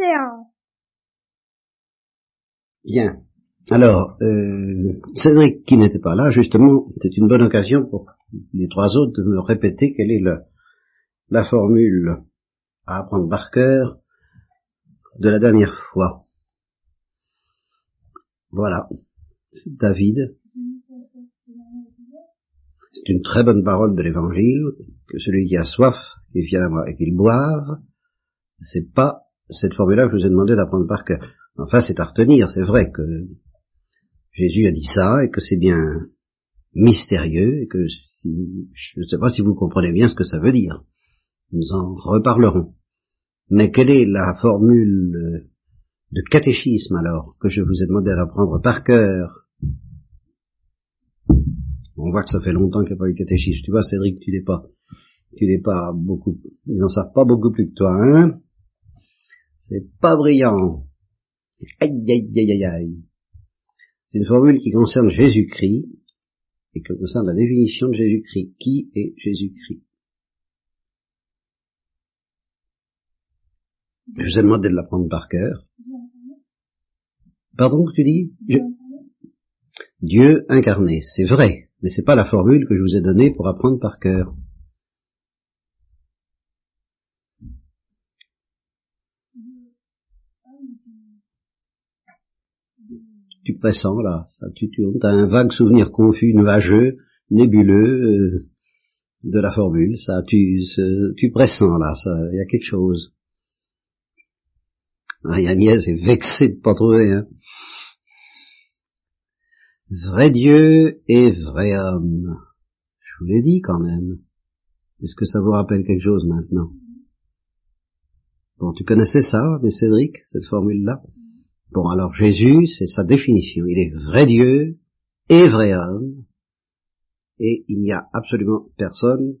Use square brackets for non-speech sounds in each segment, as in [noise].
séance. Bien. Alors, euh, Cédric qui n'était pas là, justement, c'est une bonne occasion pour les trois autres de me répéter quelle est la formule à apprendre par cœur de la dernière fois. Voilà. David. C'est une très bonne parole de l'évangile, que celui qui a soif, qu'il vienne à moi et qu'il boive, c'est pas cette formule-là que je vous ai demandé d'apprendre par cœur. Enfin, c'est à retenir, c'est vrai que Jésus a dit ça et que c'est bien mystérieux et que si, je ne sais pas si vous comprenez bien ce que ça veut dire. Nous en reparlerons. Mais quelle est la formule de catéchisme alors que je vous ai demandé d'apprendre par cœur? On voit que ça fait longtemps qu'il n'y a pas eu de catéchisme. Tu vois, Cédric, tu n'es pas, tu n'es pas beaucoup, ils en savent pas beaucoup plus que toi, hein? C'est pas brillant. C'est une formule qui concerne Jésus-Christ et qui concerne la définition de Jésus-Christ. Qui est Jésus-Christ? Je vous ai demandé de l'apprendre par cœur. Pardon que tu dis? Dieu incarné, c'est vrai, mais c'est pas la formule que je vous ai donnée pour apprendre par cœur. Tu pressens là, ça, tu, tu as un vague souvenir confus, nuageux, nébuleux euh, de la formule, ça, tu, tu pressens là, ça, il y a quelque chose. Ah, Agnès est vexée de pas trouver. Hein. Vrai Dieu et vrai homme. Je vous l'ai dit quand même. Est-ce que ça vous rappelle quelque chose maintenant? Bon, tu connaissais ça, mais Cédric, cette formule-là? Bon, alors Jésus, c'est sa définition. Il est vrai Dieu et vrai homme, et il n'y a absolument personne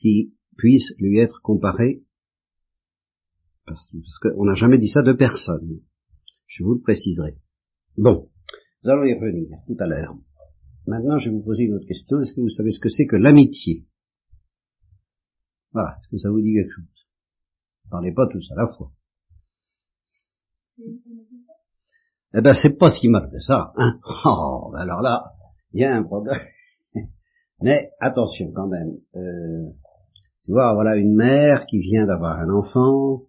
qui puisse lui être comparé, parce, qu'on n'a jamais dit ça de personne. Je vous le préciserai. Bon, nous allons y revenir tout à l'heure. Maintenant, je vais vous poser une autre question. Est-ce que vous savez ce que c'est que l'amitié? Voilà, est-ce que ça vous dit quelque chose? Parlez pas tous à la fois. Eh ben, c'est pas si mal que ça, hein. Oh, ben alors là, il y a un problème. [laughs] Mais attention quand même. Euh, tu vois, voilà une mère qui vient d'avoir un enfant,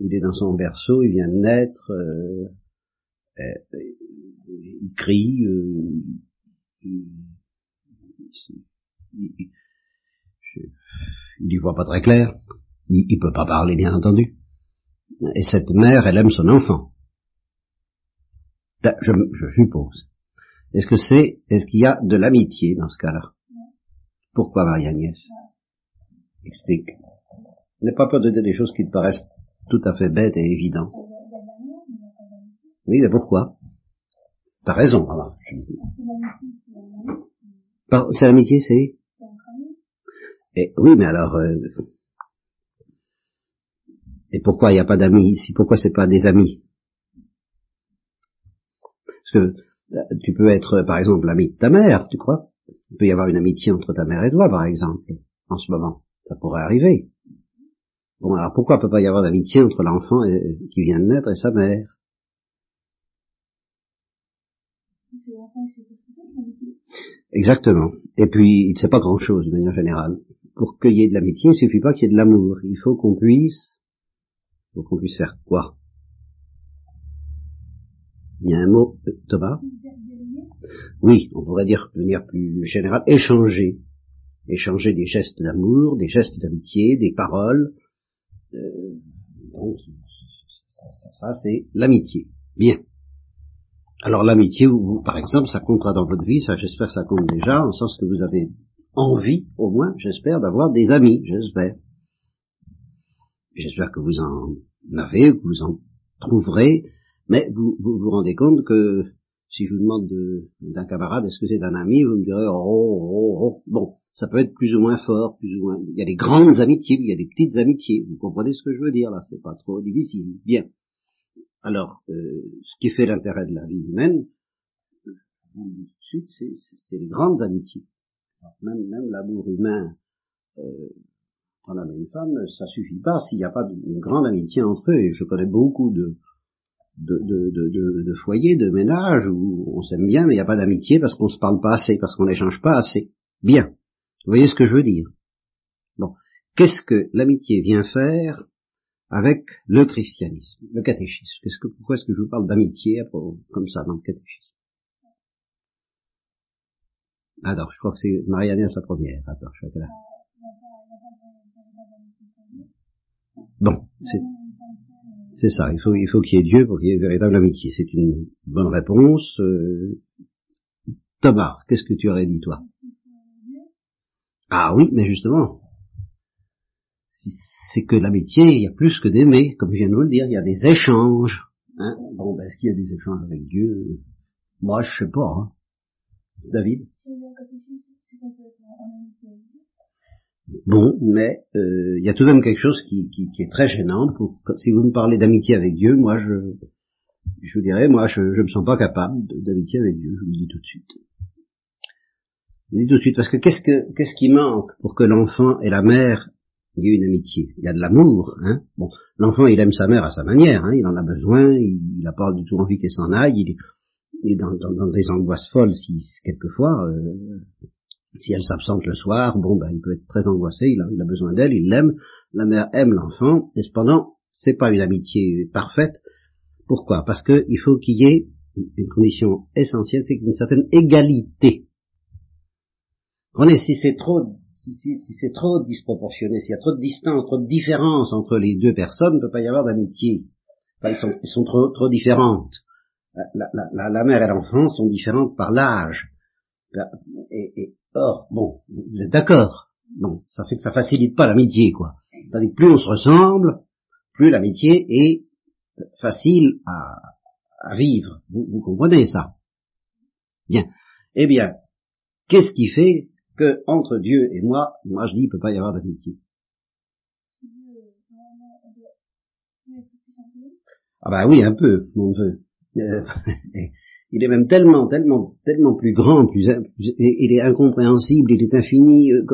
il est dans son berceau, il vient de naître, euh, euh, il crie, il, il, il, voit pas très clair, il, il peut pas parler bien entendu. Et cette mère, elle aime son enfant. Je, je suppose. Est-ce que c'est, est-ce qu'il y a de l'amitié dans ce cas-là? Pourquoi Marie-Agnès Explique. N'aie pas peur de dire des choses qui te paraissent tout à fait bêtes et évidentes. Oui, mais pourquoi? T'as raison, alors. C'est l'amitié, c'est? Oui, mais alors, euh, et pourquoi il n'y a pas d'amis ici? Pourquoi c'est pas des amis? Parce que euh, tu peux être, par exemple, l'ami de ta mère, tu crois? Il peut y avoir une amitié entre ta mère et toi, par exemple, en ce moment. Ça pourrait arriver. Bon, alors pourquoi peut pas y avoir d'amitié entre l'enfant qui vient de naître et sa mère? Exactement. Et puis, il ne sait pas grand-chose, de manière générale. Pour qu'il y ait de l'amitié, il ne suffit pas qu'il y ait de l'amour. Il faut qu'on puisse pour qu'on puisse faire quoi? Il y a un mot, euh, Thomas? Oui, on pourrait dire de manière plus générale, échanger. Échanger des gestes d'amour, des gestes d'amitié, des paroles. Euh, donc, ça, c'est l'amitié. Bien. Alors l'amitié, par exemple, ça comptera dans votre vie, ça j'espère ça compte déjà, en sens que vous avez envie, au moins, j'espère, d'avoir des amis, j'espère. J'espère que vous en avez, que vous en trouverez, mais vous vous, rendez compte que si je vous demande d'un camarade, est-ce que c'est un ami, vous me direz, oh, oh, oh, bon, ça peut être plus ou moins fort, plus ou moins, il y a des grandes amitiés, il y a des petites amitiés, vous comprenez ce que je veux dire là, c'est pas trop difficile, bien. Alors, euh, ce qui fait l'intérêt de la vie humaine, tout de suite, c'est les grandes amitiés. même, même l'amour humain, euh, un homme et une femme, ça suffit pas s'il n'y a pas une grande amitié entre eux. Et je connais beaucoup de, de, de, foyers, de ménages où on s'aime bien, mais il n'y a pas d'amitié parce qu'on se parle pas assez, parce qu'on n'échange pas assez. Bien. Vous voyez ce que je veux dire? Bon. Qu'est-ce que l'amitié vient faire avec le christianisme, le catéchisme? Pourquoi est-ce que je vous parle d'amitié comme ça dans le catéchisme? Attends, je crois que c'est Marianne à sa première. Attends, je suis là. Bon, c'est, ça. Il faut, il faut qu'il y ait Dieu pour qu'il y ait véritable amitié. C'est une bonne réponse. Euh, Thomas, qu'est-ce que tu aurais dit toi? Ah oui, mais justement, c'est que l'amitié, il y a plus que d'aimer, comme je viens de vous le dire, il y a des échanges. Hein bon, ben, est-ce qu'il y a des échanges avec Dieu? Moi, je sais pas. Hein. David? Bon, mais euh, il y a tout de même quelque chose qui, est très gênant. Pour, si vous me parlez d'amitié avec Dieu, moi, je, je vous dirais, moi, je ne me sens pas capable d'amitié avec Dieu. Je vous le dis tout de suite. Je vous le dis tout de suite parce que qu'est-ce que qu'est-ce qui manque pour que l'enfant et la mère il y a une amitié, il y a de l'amour. Hein bon, l'enfant il aime sa mère à sa manière, hein, il en a besoin, il n'a pas du tout envie qu'elle s'en aille, il est, dans, dans, des angoisses folles si quelquefois, euh, si elle s'absente le soir, bon ben il peut être très angoissé, il a, besoin d'elle, il l'aime, la mère aime l'enfant, et cependant c'est pas une amitié parfaite. Pourquoi? Parce que il faut qu'il y ait une condition essentielle, c'est une certaine égalité. Prenez, si c'est trop si, c'est trop disproportionné, s'il y a trop de distance, trop de différence entre les deux personnes, il ne peut pas y avoir d'amitié. Ils, sont, trop, trop différentes. La, mère et l'enfant sont différentes par l'âge. Or, bon, vous êtes d'accord. Bon, ça fait que ça facilite pas l'amitié, quoi. Plus on se ressemble, plus l'amitié est facile à, vivre. Vous, comprenez ça? Bien. Eh bien, qu'est-ce qui fait que entre Dieu et moi, moi je dis, il peut pas y avoir d'amitié? Ah bah oui, un peu, mon Dieu. [laughs] Il est même tellement, tellement, tellement plus grand, plus, il est incompréhensible, il est infini. Euh,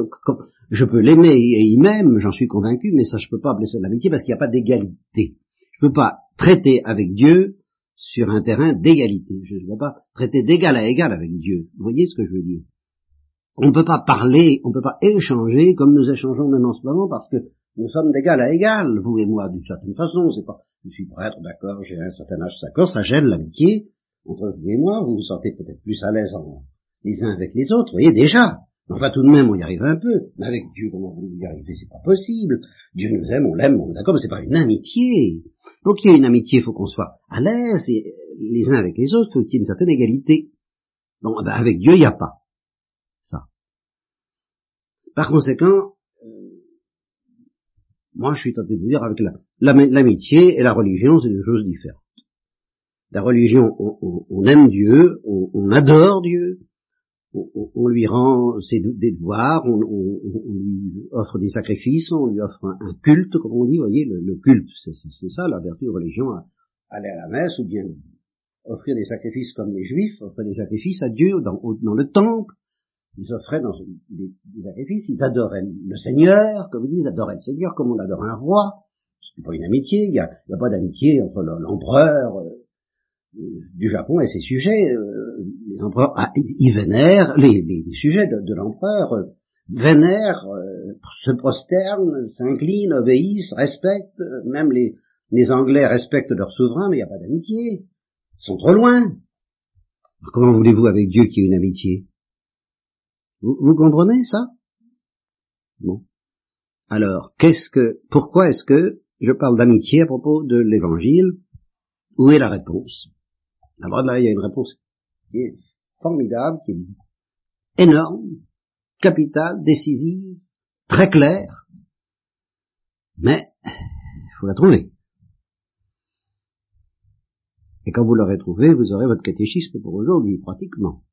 je peux l'aimer et il m'aime, j'en suis convaincu, mais ça je peux pas appeler ça de l'amitié parce qu'il n'y a pas d'égalité. Je peux pas traiter avec Dieu sur un terrain d'égalité. Je ne peux pas traiter d'égal à égal avec Dieu. Vous voyez ce que je veux dire? On ne peut pas parler, on ne peut pas échanger comme nous échangeons même en ce moment parce que nous sommes d'égal à égal, vous et moi, d'une certaine façon. C'est pas, je suis prêtre, d'accord, j'ai un certain âge, d'accord, ça gêne l'amitié entre vous et moi. Vous vous sentez peut-être plus à l'aise les uns avec les autres, vous voyez déjà. Enfin, tout de même, on y arrive un peu. Mais avec Dieu, comment voulez-vous y arriver C'est pas possible. Dieu nous aime, on l'aime, on est d'accord, mais c'est pas une amitié. Donc, il y a une amitié, il faut qu'on soit à l'aise, les uns avec les autres, il faut qu'il y ait une certaine égalité. Bon, ben, avec Dieu, il n'y a pas. Par conséquent, euh, moi je suis tenté de vous dire avec l'amitié et la religion, c'est deux choses différentes. La religion, on, aime Dieu, on, adore Dieu, on, lui rend ses des devoirs, on, lui offre des sacrifices, on lui offre un, culte, comme on dit, voyez, le, culte, c'est ça la vertu de religion, aller à la messe ou bien offrir des sacrifices comme les juifs, offrir des sacrifices à Dieu dans, le temple, ils offraient dans des, sacrifices, ils adoraient le Seigneur, comme ils disent, adoraient le Seigneur comme on adore un roi. C'est pas une amitié, il n'y a, pas d'amitié entre l'empereur euh, du Japon et ses sujets. Euh, les empereurs, ah, ils vénèrent, les, sujets de, l'empereur vénèrent, se prosternent, s'inclinent, obéissent, respectent, même les, les Anglais respectent leur souverain, mais il n'y a pas d'amitié. Ils sont trop loin. comment voulez-vous avec Dieu qu'il y ait une amitié? Vous, comprenez ça? Bon. Alors, qu'est-ce que, pourquoi est-ce que je parle d'amitié à propos de l'évangile? Où est la réponse? Alors là, il y a une réponse qui est formidable, qui est énorme, capitale, décisive, très claire, mais il faut la trouver. Et quand vous l'aurez trouvée, vous aurez votre catéchisme pour aujourd'hui, pratiquement.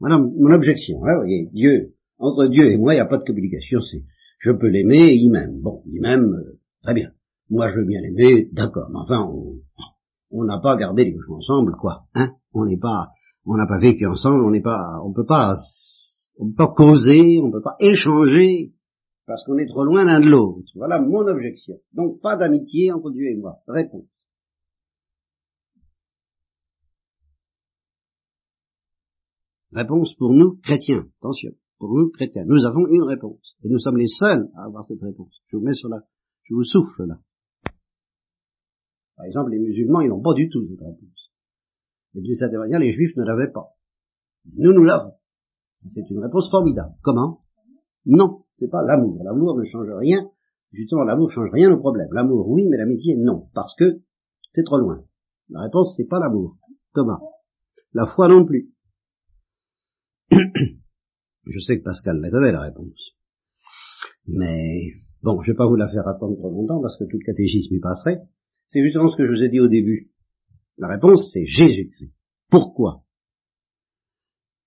Voilà mon objection. Hein, voyez, Dieu, entre Dieu et moi, il n'y a pas de communication. C'est, je peux l'aimer et il m'aime. Bon, il m'aime, euh, très bien. Moi, je veux bien l'aimer, d'accord. Mais enfin, on n'a pas gardé les couches ensemble, quoi. Hein On n'est pas, on n'a pas vécu ensemble. On n'est pas, on peut pas On peut pas causer, on peut pas échanger, parce qu'on est trop loin l'un de l'autre. Voilà mon objection. Donc pas d'amitié entre Dieu et moi. Réponse. Réponse pour nous, chrétiens. Attention. Pour nous, chrétiens. Nous avons une réponse. Et nous sommes les seuls à avoir cette réponse. Je vous mets sur la, je vous souffle là. Par exemple, les musulmans, ils n'ont pas du tout cette réponse. Et d'une certaine manière, les juifs ne l'avaient pas. Nous, nous l'avons. C'est une réponse formidable. Comment? Non, c'est pas l'amour. L'amour ne change rien. Justement, l'amour change rien au problème. L'amour, oui, mais l'amitié, non. Parce que c'est trop loin. La réponse, c'est pas l'amour. Comment La foi non plus. [coughs] Je sais que Pascal l'a la réponse. Mais, bon, je vais pas vous la faire attendre trop longtemps parce que tout le catéchisme y passerait. C'est justement ce que je vous ai dit au début. La réponse, c'est Jésus-Christ. Pourquoi?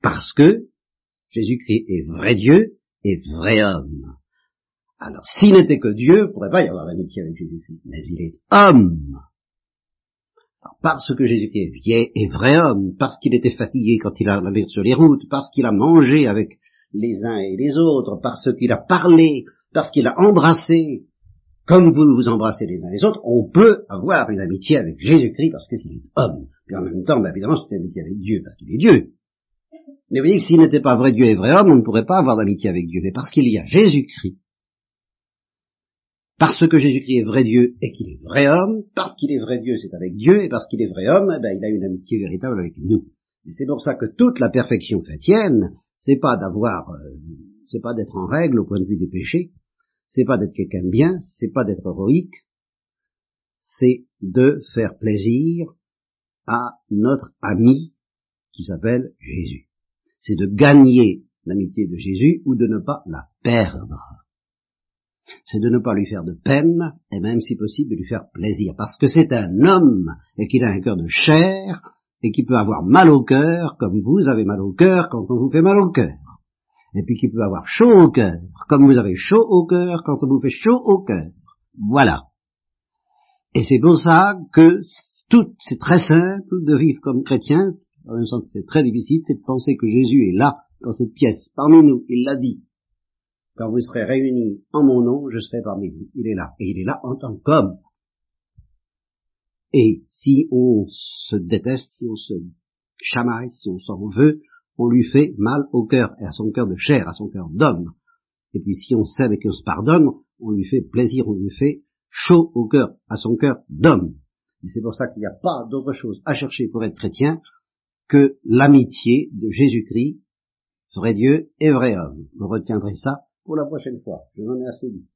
Parce que Jésus-Christ est vrai Dieu et vrai homme. Alors, s'il n'était que Dieu, il ne pourrait pas y avoir d'amitié avec Jésus-Christ. Mais il est homme. Parce que Jésus-Christ est vieil et vrai homme, parce qu'il était fatigué quand il allait sur les routes, parce qu'il a mangé avec les uns et les autres, parce qu'il a parlé, parce qu'il a embrassé, comme vous vous embrassez les uns les autres, on peut avoir une amitié avec Jésus-Christ parce qu'il est homme. Puis en même temps, ben, évidemment, c'est une amitié avec Dieu parce qu'il est Dieu. Mais vous voyez que s'il n'était pas vrai Dieu et vrai homme, on ne pourrait pas avoir d'amitié avec Dieu. Mais parce qu'il y a Jésus-Christ, parce que Jésus-Christ est vrai Dieu et qu'il est vrai homme, parce qu'il est vrai Dieu, c'est avec Dieu, et parce qu'il est vrai homme, eh ben, il a une amitié véritable avec nous. Et c'est pour ça que toute la perfection chrétienne, c'est pas d'avoir, euh, c'est pas d'être en règle au point de vue des péchés, c'est pas d'être quelqu'un de bien, c'est pas d'être héroïque, c'est de faire plaisir à notre ami qui s'appelle Jésus. C'est de gagner l'amitié de Jésus ou de ne pas la perdre. C'est de ne pas lui faire de peine et même si possible de lui faire plaisir parce que c'est un homme et qu'il a un cœur de chair et qui peut avoir mal au cœur comme vous avez mal au cœur quand on vous fait mal au cœur et puis qui peut avoir chaud au cœur, comme vous avez chaud au cœur quand on vous fait chaud au cœur. Voilà. Et c'est pour ça que tout, c'est très simple de vivre comme chrétien, en même temps c'est très difficile, c'est de penser que Jésus est là, dans cette pièce, parmi nous, il l'a dit. Quand vous serez réunis en mon nom, je serai parmi vous. Il est là. Et il est là en tant qu'homme. Et si on se déteste, si on se chamaille, si on s'en veut, on lui fait mal au cœur, et à son cœur de chair, à son cœur d'homme. Et puis si on sait et qu'on se pardonne, on lui fait plaisir, on lui fait chaud au cœur, à son cœur d'homme. Et c'est pour ça qu'il n'y a pas d'autre chose à chercher pour être chrétien que l'amitié de Jésus-Christ, vrai Dieu et vrai homme. Vous retiendrez ça pour la prochaine fois. Je vous ai assez dit.